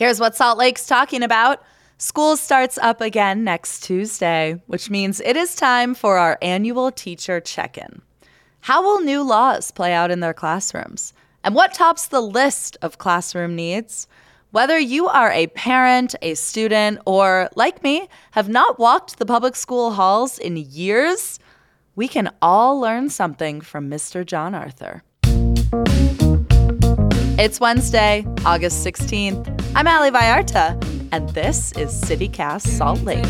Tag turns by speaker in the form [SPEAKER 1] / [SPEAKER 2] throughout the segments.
[SPEAKER 1] Here's what Salt Lake's talking about. School starts up again next Tuesday, which means it is time for our annual teacher check in. How will new laws play out in their classrooms? And what tops the list of classroom needs? Whether you are a parent, a student, or like me, have not walked the public school halls in years, we can all learn something from Mr. John Arthur. It's Wednesday, August 16th. I'm Ali Vallarta, and this is CityCast Salt Lake.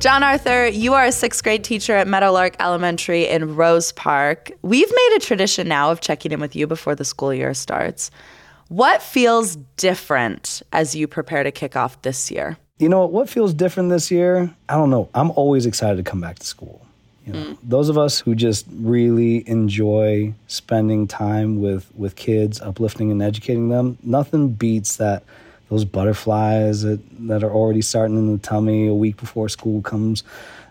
[SPEAKER 1] John Arthur, you are a sixth grade teacher at Meadowlark Elementary in Rose Park. We've made a tradition now of checking in with you before the school year starts. What feels different as you prepare to kick off this year?
[SPEAKER 2] You know what feels different this year? I don't know. I'm always excited to come back to school. You know, mm. those of us who just really enjoy spending time with with kids, uplifting and educating them, nothing beats that those butterflies that, that are already starting in the tummy a week before school comes.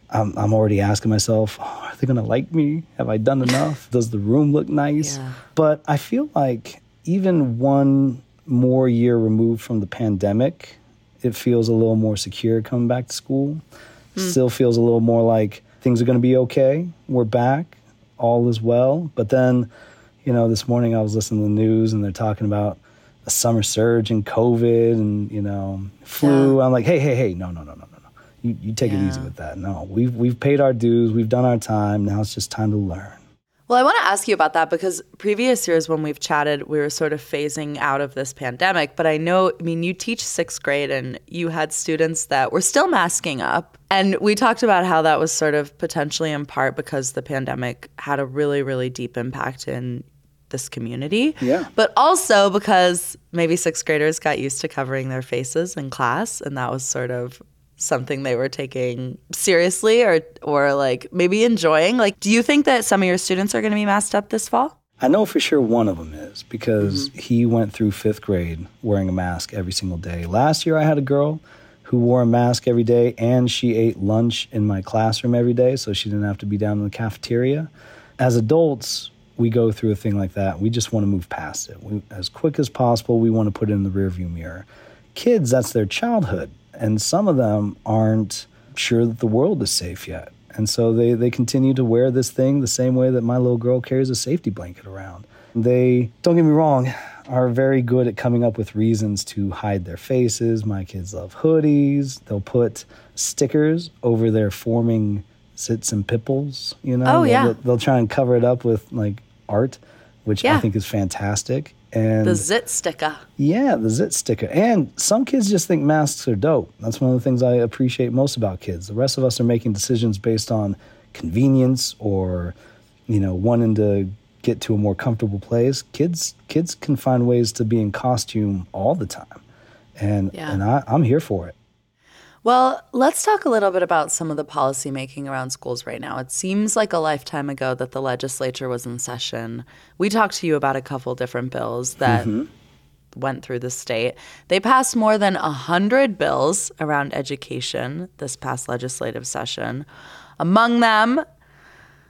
[SPEAKER 2] I'm, I'm already asking myself, oh, are they going to like me? Have I done enough? Does the room look nice? Yeah. But I feel like even one more year removed from the pandemic, it feels a little more secure coming back to school. Mm. Still feels a little more like things are going to be okay. We're back. All is well. But then, you know, this morning I was listening to the news and they're talking about a summer surge in COVID and you know flu. Yeah. I'm like, hey, hey, hey, no, no, no, no, no, no. You, you take yeah. it easy with that. No, we've we've paid our dues. We've done our time. Now it's just time to learn.
[SPEAKER 1] Well, I want to ask you about that because previous years when we've chatted, we were sort of phasing out of this pandemic. But I know, I mean, you teach sixth grade and you had students that were still masking up. And we talked about how that was sort of potentially in part because the pandemic had a really, really deep impact in this community.
[SPEAKER 2] Yeah.
[SPEAKER 1] But also because maybe sixth graders got used to covering their faces in class and that was sort of something they were taking seriously or or like maybe enjoying. Like do you think that some of your students are going to be masked up this fall?
[SPEAKER 2] I know for sure one of them is because mm-hmm. he went through 5th grade wearing a mask every single day. Last year I had a girl who wore a mask every day and she ate lunch in my classroom every day so she didn't have to be down in the cafeteria. As adults, we go through a thing like that, we just want to move past it. We, as quick as possible, we want to put it in the rearview mirror. Kids, that's their childhood. And some of them aren't sure that the world is safe yet. And so they, they continue to wear this thing the same way that my little girl carries a safety blanket around. They, don't get me wrong, are very good at coming up with reasons to hide their faces. My kids love hoodies. They'll put stickers over their forming zits and pimples. You know,
[SPEAKER 1] oh yeah,
[SPEAKER 2] they'll, they'll, try and cover it up with like art, which yeah. I think is fantastic. And
[SPEAKER 1] the zit sticker.
[SPEAKER 2] Yeah, the zit sticker. And some kids just think masks are dope. That's one of the things I appreciate most about kids. The rest of us are making decisions based on convenience or, you know, wanting to get to a more comfortable place. Kids kids can find ways to be in costume all the time. And yeah. and I, I'm here for it.
[SPEAKER 1] Well, let's talk a little bit about some of the policy making around schools right now. It seems like a lifetime ago that the legislature was in session. We talked to you about a couple different bills that mm-hmm. went through the state. They passed more than 100 bills around education this past legislative session. Among them,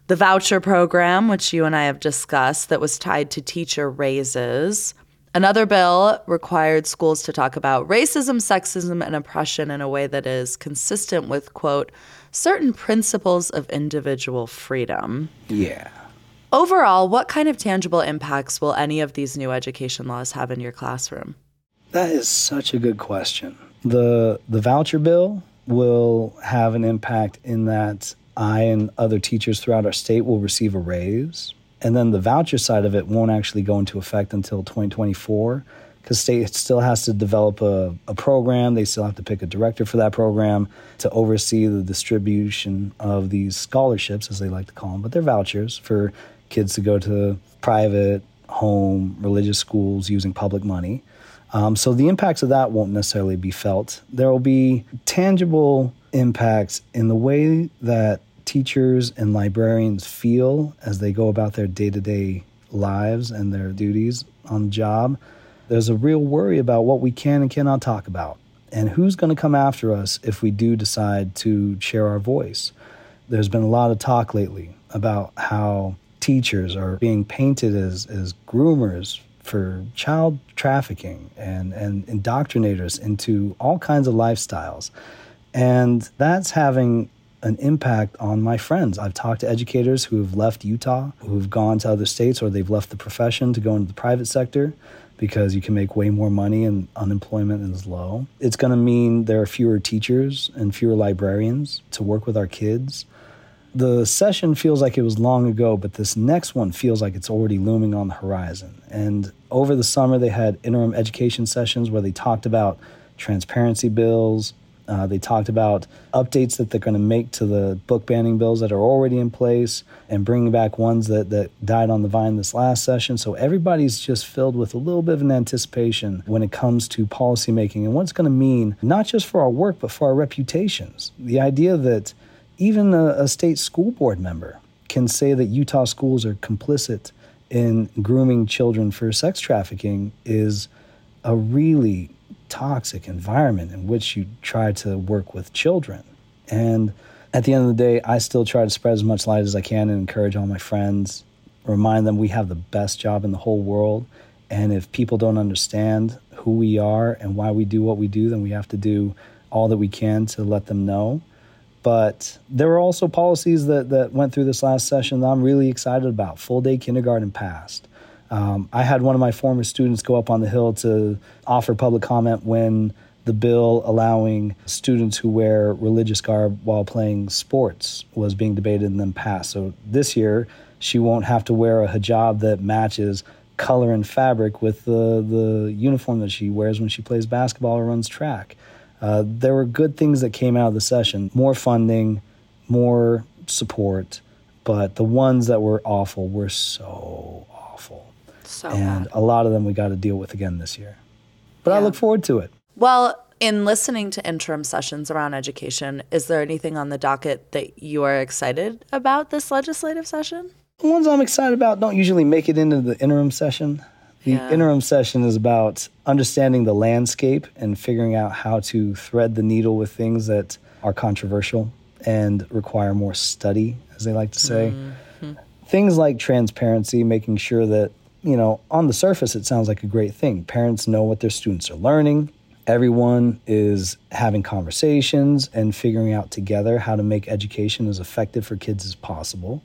[SPEAKER 1] the voucher program, which you and I have discussed, that was tied to teacher raises. Another bill required schools to talk about racism, sexism, and oppression in a way that is consistent with, quote, certain principles of individual freedom.
[SPEAKER 2] Yeah.
[SPEAKER 1] Overall, what kind of tangible impacts will any of these new education laws have in your classroom?
[SPEAKER 2] That is such a good question. The the voucher bill will have an impact in that I and other teachers throughout our state will receive a raise and then the voucher side of it won't actually go into effect until 2024 because state still has to develop a, a program. They still have to pick a director for that program to oversee the distribution of these scholarships, as they like to call them, but they're vouchers for kids to go to private, home, religious schools using public money. Um, so the impacts of that won't necessarily be felt. There will be tangible impacts in the way that teachers and librarians feel as they go about their day to day lives and their duties on the job there's a real worry about what we can and cannot talk about and who's going to come after us if we do decide to share our voice. There's been a lot of talk lately about how teachers are being painted as, as groomers for child trafficking and, and indoctrinators into all kinds of lifestyles. And that's having an impact on my friends. I've talked to educators who have left Utah, who've gone to other states, or they've left the profession to go into the private sector because you can make way more money and unemployment is low. It's going to mean there are fewer teachers and fewer librarians to work with our kids. The session feels like it was long ago, but this next one feels like it's already looming on the horizon. And over the summer, they had interim education sessions where they talked about transparency bills, uh, they talked about updates that they're going to make to the book banning bills that are already in place and bringing back ones that, that died on the vine this last session. So everybody's just filled with a little bit of an anticipation when it comes to policymaking and what's going to mean, not just for our work, but for our reputations. The idea that even a, a state school board member can say that Utah schools are complicit in grooming children for sex trafficking is a really toxic environment in which you try to work with children. And at the end of the day, I still try to spread as much light as I can and encourage all my friends, remind them we have the best job in the whole world. And if people don't understand who we are and why we do what we do, then we have to do all that we can to let them know. But there were also policies that, that went through this last session that I'm really excited about. Full day kindergarten passed. Um, I had one of my former students go up on the Hill to offer public comment when the bill allowing students who wear religious garb while playing sports was being debated and then passed. So this year, she won't have to wear a hijab that matches color and fabric with the, the uniform that she wears when she plays basketball or runs track. Uh, there were good things that came out of the session more funding, more support, but the ones that were awful were so
[SPEAKER 1] so
[SPEAKER 2] and
[SPEAKER 1] bad.
[SPEAKER 2] a lot of them we got to deal with again this year. But
[SPEAKER 1] Yeah.
[SPEAKER 2] I look forward to it.
[SPEAKER 1] Well, in listening to interim sessions around education, is there anything on the docket that you are excited about this legislative session?
[SPEAKER 2] The ones I'm excited about don't usually make it into the interim session. The
[SPEAKER 1] Yeah.
[SPEAKER 2] interim session is about understanding the landscape and figuring out how to thread the needle with things that are controversial and require more study, as they like to say. Mm-hmm. Things like transparency, making sure that, you know, on the surface, it sounds like a great thing. Parents know what their students are learning. Everyone is having conversations and figuring out together how to make education as effective for kids as possible.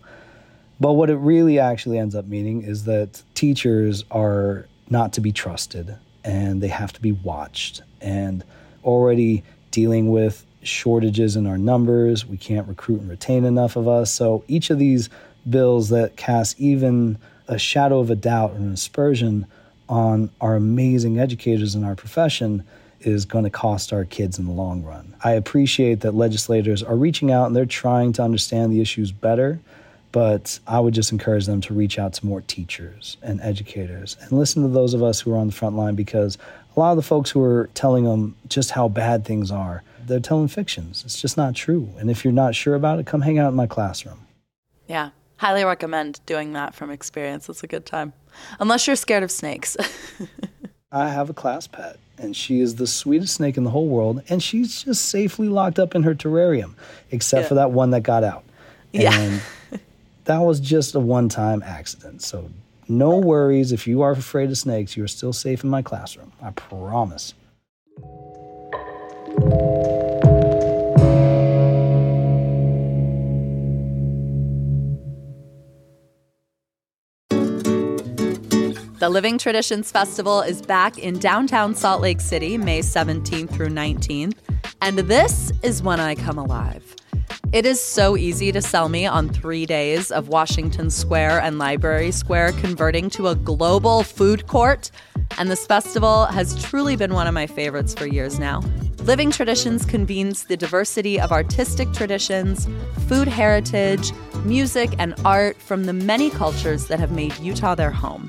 [SPEAKER 2] But what it really actually ends up meaning is that teachers are not to be trusted and they have to be watched. And already dealing with shortages in our numbers, we can't recruit and retain enough of us. So each of these bills that cast even a shadow of a doubt or an aspersion on our amazing educators in our profession is going to cost our kids in the long run. I appreciate that legislators are reaching out and they're trying to understand the issues better, but I would just encourage them to reach out to more teachers and educators and listen to those of us who are on the front line because a lot of the folks who are telling them just how bad things are, they're telling fictions. It's just not true. And if you're not sure about it, come hang out in my classroom.
[SPEAKER 1] Yeah. Highly recommend doing that from experience. It's a good time. Unless you're scared of snakes.
[SPEAKER 2] I have a class pet, and she is the sweetest snake in the whole world, and she's just safely locked up in her terrarium, except
[SPEAKER 1] Yeah.
[SPEAKER 2] for that one that got out.
[SPEAKER 1] Yeah.
[SPEAKER 2] And that was just a one time accident. So, no worries. If you are afraid of snakes, you are still safe in my classroom. I promise.
[SPEAKER 1] The Living Traditions Festival is back in downtown Salt Lake City, May 17th through 19th. And this is when I come alive. It is so easy to sell me on three days of Washington Square and Library Square converting to a global food court. and this festival has truly been one of my favorites for years now. Living Traditions convenes the diversity of artistic traditions, food heritage, music, and art from the many cultures that have made Utah their home.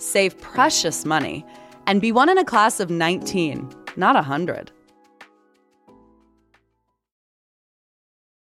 [SPEAKER 1] save precious money, and be one in a class of 19, not 100.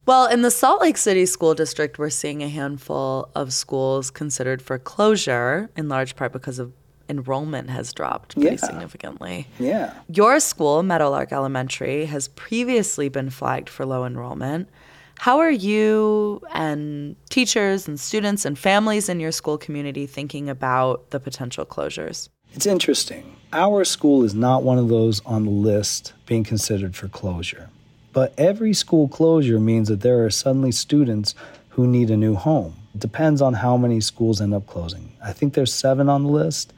[SPEAKER 1] Well, in the Salt Lake City School District, we're seeing a handful of schools considered for closure, in large part because of enrollment has dropped pretty
[SPEAKER 2] Yeah.
[SPEAKER 1] significantly.
[SPEAKER 2] Yeah.
[SPEAKER 1] Your school, Meadowlark Elementary, has previously been flagged for low enrollment. How are you and teachers and students and families in your school community thinking about the potential closures?
[SPEAKER 2] It's interesting. Our school is not one of those on the list being considered for closure. But every school closure means that there are suddenly students who need a new home. It depends on how many schools end up closing. I think there's seven on the list.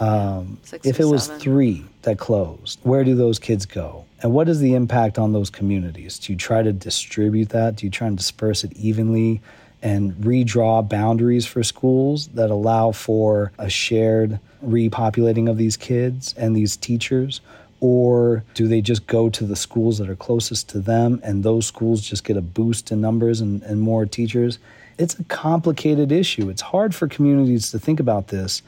[SPEAKER 2] Um,
[SPEAKER 1] Six
[SPEAKER 2] if it was
[SPEAKER 1] seven.
[SPEAKER 2] three that closed, where do those kids go? And what is the impact on those communities? Do you try to distribute that? Do you try and disperse it evenly and redraw boundaries for schools that allow for a shared repopulating of these kids and these teachers? Or do they just go to the schools that are closest to them and those schools just get a boost in numbers and, and more teachers? It's a complicated issue. It's hard for communities to think about this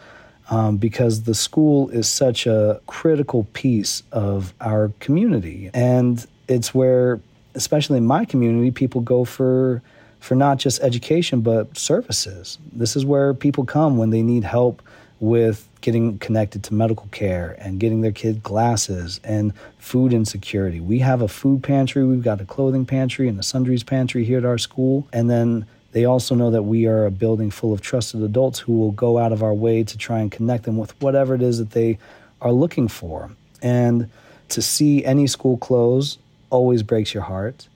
[SPEAKER 2] um, because the school is such a critical piece of our community. And it's where, especially in my community, people go for for not just education but services. This is where people come when they need help with getting connected to medical care and getting their kid glasses and food insecurity. We have a food pantry, we've got a clothing pantry and a sundries pantry here at our school. And then they also know that we are a building full of trusted adults who will go out of our way to try and connect them with whatever it is that they are looking for. And to see any school close always breaks your heart.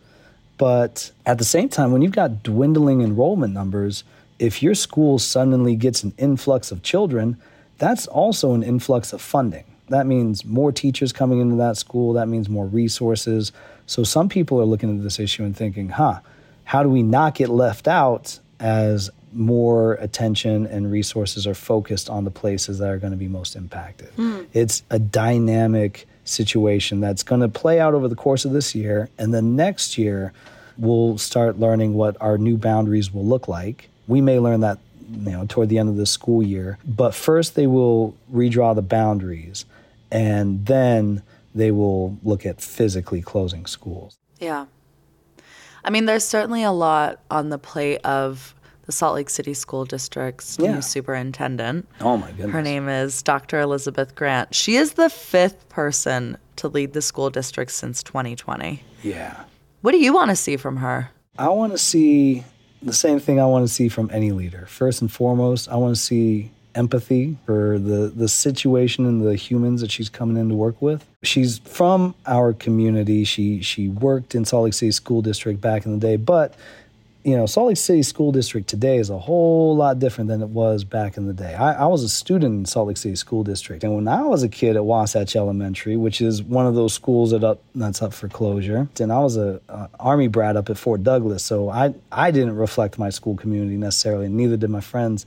[SPEAKER 2] But at the same time, when you've got dwindling enrollment numbers, if your school suddenly gets an influx of children, that's also an influx of funding. That means more teachers coming into that school, that means more resources. So some people are looking at this issue and thinking, huh, how do we not get left out as more attention and resources are focused on the places that are going to be most impacted? Hmm. It's a dynamic situation that's going to play out over the course of this year. And then next year, we'll start learning what our new boundaries will look like. We may learn that you know toward the end of the school year, but first they will redraw the boundaries and then they will look at physically closing schools.
[SPEAKER 1] Yeah. I mean, there's certainly a lot on the plate of the Salt Lake City School District's
[SPEAKER 2] Yeah.
[SPEAKER 1] new superintendent.
[SPEAKER 2] Oh my goodness.
[SPEAKER 1] Her name is Dr. Elizabeth Grant. She is the fifth person to lead the school district since 2020.
[SPEAKER 2] Yeah.
[SPEAKER 1] What do you want to see from her?
[SPEAKER 2] I want to see the same thing I want to see from any leader. First and foremost, I want to see empathy for the, the situation and the humans that she's coming in to work with. She's from our community. She she worked in Salt Lake City School District back in the day, but you know, Salt Lake City School District today is a whole lot different than it was back in the day. I, I, was a student in Salt Lake City School District, and when I was a kid at Wasatch Elementary, which is one of those schools that up that's up for closure, and I was a, a Army brat up at Fort Douglas, so I I didn't reflect my school community necessarily, and neither did my friends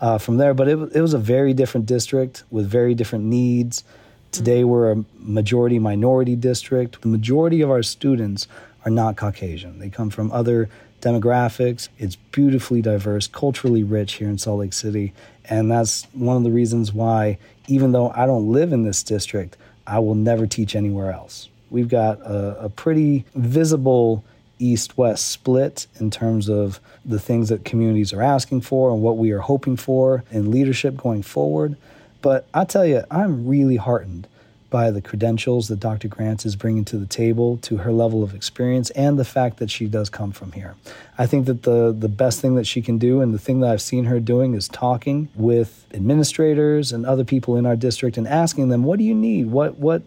[SPEAKER 2] uh, from there. But it it was a very different district with very different needs. Today we're a majority minority district. The majority of our students are not Caucasian. They come from other demographics. It's beautifully diverse, culturally rich here in Salt Lake City. And that's one of the reasons why, even though I don't live in this district, I will never teach anywhere else. We've got a, a pretty visible east west split in terms of the things that communities are asking for and what we are hoping for in leadership going forward. But I tell you, I'm really heartened by the credentials that Dr. Grant is bringing to the table, to her level of experience, and the fact that she does come from here. I think that the, the best thing that she can do, and the thing that I've seen her doing, is talking with administrators and other people in our district and asking them, what do you need? What, what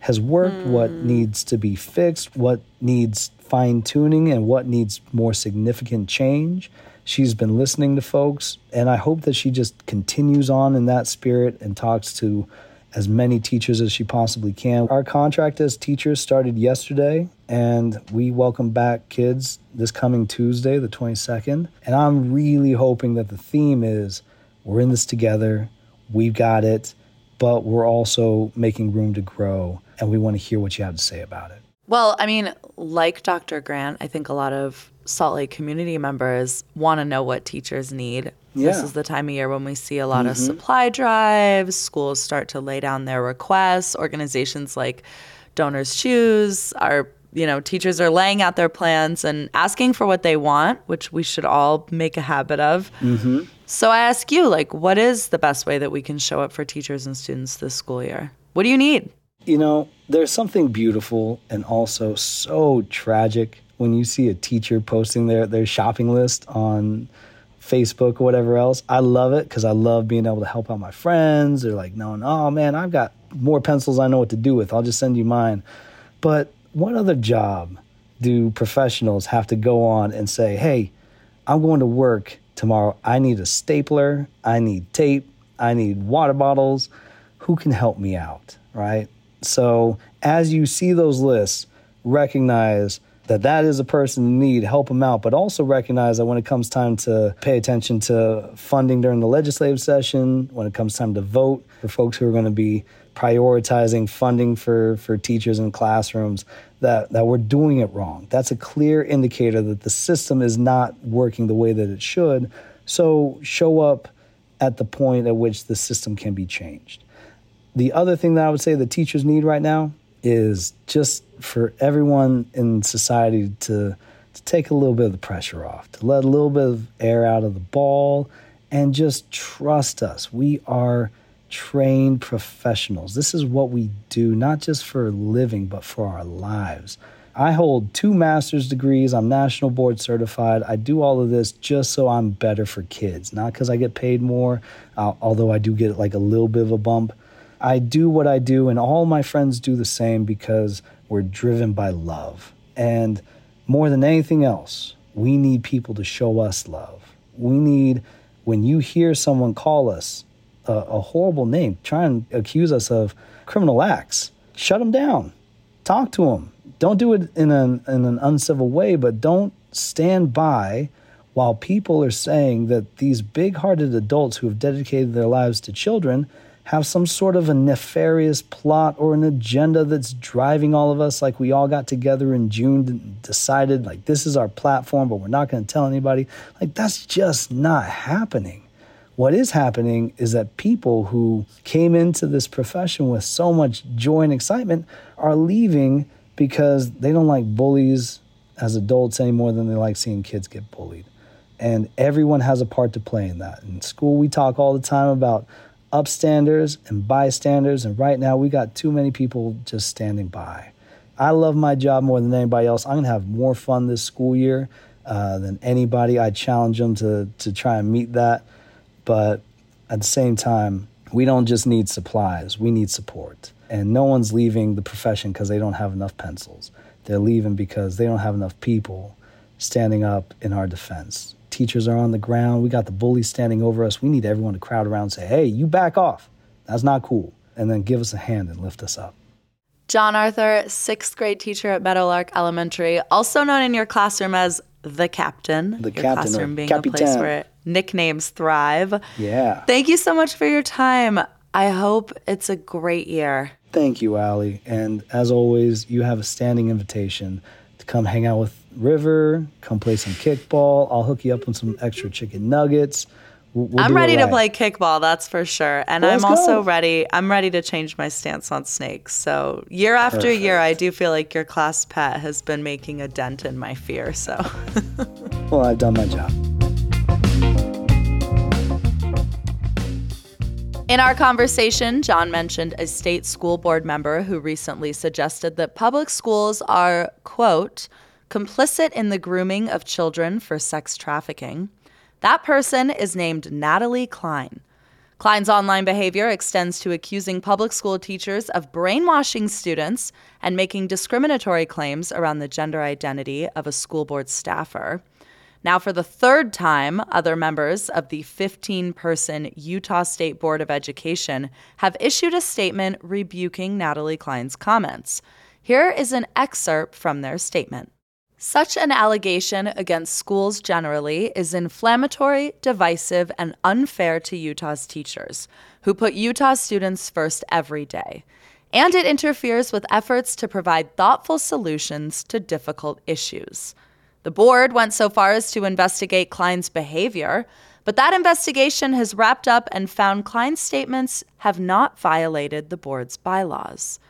[SPEAKER 2] has worked? Mm. What needs to be fixed? What needs fine tuning? And what needs more significant change? She's been listening to folks, and I hope that she just continues on in that spirit and talks to as many teachers as she possibly can. Our contract as teachers started yesterday, and we welcome back kids this coming Tuesday, the 22nd. And I'm really hoping that the theme is we're in this together, we've got it, but we're also making room to grow, and we want to hear what you have to say about it.
[SPEAKER 1] Well, I mean, like Dr. Grant, I think a lot of Salt Lake community members want to know what teachers need yeah. This is the time of year when we see a lot mm-hmm. of supply drives. Schools start to lay down their requests. Organizations like Donors Choose are, you know, teachers are laying out their plans and asking for what they want, which we should all make a habit of. Mm-hmm. So I ask you, like, what is the best way that we can show up for teachers and students this school year? What do you need?
[SPEAKER 2] You know, there's something beautiful and also so tragic when you see a teacher posting their, their shopping list on Facebook or whatever else. I love it because I love being able to help out my friends. They're like, no, no, oh man, I've got more pencils I know what to do with. I'll just send you mine. But what other job do professionals have to go on and say, hey, I'm going to work tomorrow. I need a stapler. I need tape. I need water bottles. Who can help me out? Right. So as you see those lists, recognize that that is a person in need, help them out, but also recognize that when it comes time to pay attention to funding during the legislative session, when it comes time to vote for folks who are going to be prioritizing funding for, for teachers in classrooms, that, that we're doing it wrong. That's a clear indicator that the system is not working the way that it should. So show up at the point at which the system can be changed. The other thing that I would say the teachers need right now is just for everyone in society to to take a little bit of the pressure off, to let a little bit of air out of the ball, and just trust us. We are trained professionals. This is what we do, not just for a living, but for our lives. I hold two master's degrees. I'm national board certified. I do all of this just so I'm better for kids, not because I get paid more, uh, although I do get like a little bit of a bump. I do what I do, and all my friends do the same because we're driven by love. And more than anything else, we need people to show us love. We need, when you hear someone call us a, a horrible name, try and accuse us of criminal acts, shut them down. Talk to them. Don't do it in an, in an uncivil way, but don't stand by while people are saying that these big hearted adults who have dedicated their lives to children have some sort of a nefarious plot or an agenda that's driving all of us like we all got together in June and decided like this is our platform but we're not going to tell anybody. Like that's just not happening. What is happening is that people who came into this profession with so much joy and excitement are leaving because they don't like bullies as adults any more than they like seeing kids get bullied. And everyone has a part to play in that. In school we talk all the time about upstanders and bystanders. And right now, we got too many people just standing by. I love my job more than anybody else. I'm going to have more fun this school year uh, than anybody. I challenge them to, to try and meet that. But at the same time, we don't just need supplies, we need support. And no one's leaving the profession because they don't have enough pencils. They're leaving because they don't have enough people standing up in our defense. Teachers are on the ground. We got the bullies standing over us. We need everyone to crowd around and say, hey, you back off. That's not cool. And then give us a hand and lift us up.
[SPEAKER 1] John Arthur, sixth grade teacher at Meadowlark Elementary, also known in your classroom as the captain.
[SPEAKER 2] The
[SPEAKER 1] your
[SPEAKER 2] captain,
[SPEAKER 1] classroom being
[SPEAKER 2] Capitan.
[SPEAKER 1] a place where nicknames thrive.
[SPEAKER 2] Yeah.
[SPEAKER 1] Thank you so much for your time. I hope it's a great year.
[SPEAKER 2] Thank you, Ali. And as always, you have a standing invitation come hang out with River, come play some kickball. I'll hook you up on some extra chicken nuggets. We'll, we'll
[SPEAKER 1] I'm ready to play kickball, that's for sure. And
[SPEAKER 2] Let's
[SPEAKER 1] I'm also
[SPEAKER 2] go.
[SPEAKER 1] ready. I'm ready to change my stance on snakes. So, year after year, I do feel like your class pet has been making a dent in my fear. So,
[SPEAKER 2] Well, I've done my job.
[SPEAKER 1] In our conversation, John mentioned a state school board member who recently suggested that public schools are, quote, complicit in the grooming of children for sex trafficking. That person is named Natalie Cline. Cline's online behavior extends to accusing public school teachers of brainwashing students and making discriminatory claims around the gender identity of a school board staffer. Now, for the third time, other members of the 15 person Utah State Board of Education have issued a statement rebuking Natalie Cline's comments. Here is an excerpt from their statement. Such an allegation against schools generally is inflammatory, divisive, and unfair to Utah's teachers, who put Utah students first every day. And it interferes with efforts to provide thoughtful solutions to difficult issues. The board went so far as to investigate Cline's behavior, but that investigation has wrapped up and found Cline's statements have not violated the board's bylaws.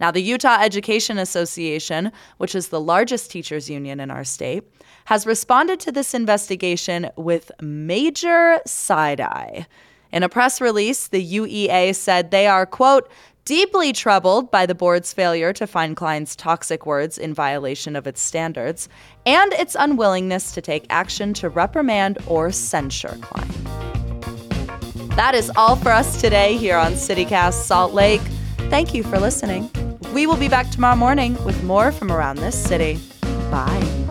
[SPEAKER 1] Now, the Utah Education Association, which is the largest teachers union in our state, has responded to this investigation with major side eye. In a press release, the UEA said they are, quote, deeply troubled by the board's failure to find Cline's toxic words in violation of its standards and its unwillingness to take action to reprimand or censure Cline. That is all for us today here on CityCast Salt Lake. Thank you for listening. We will be back tomorrow morning with more from around this city. Bye.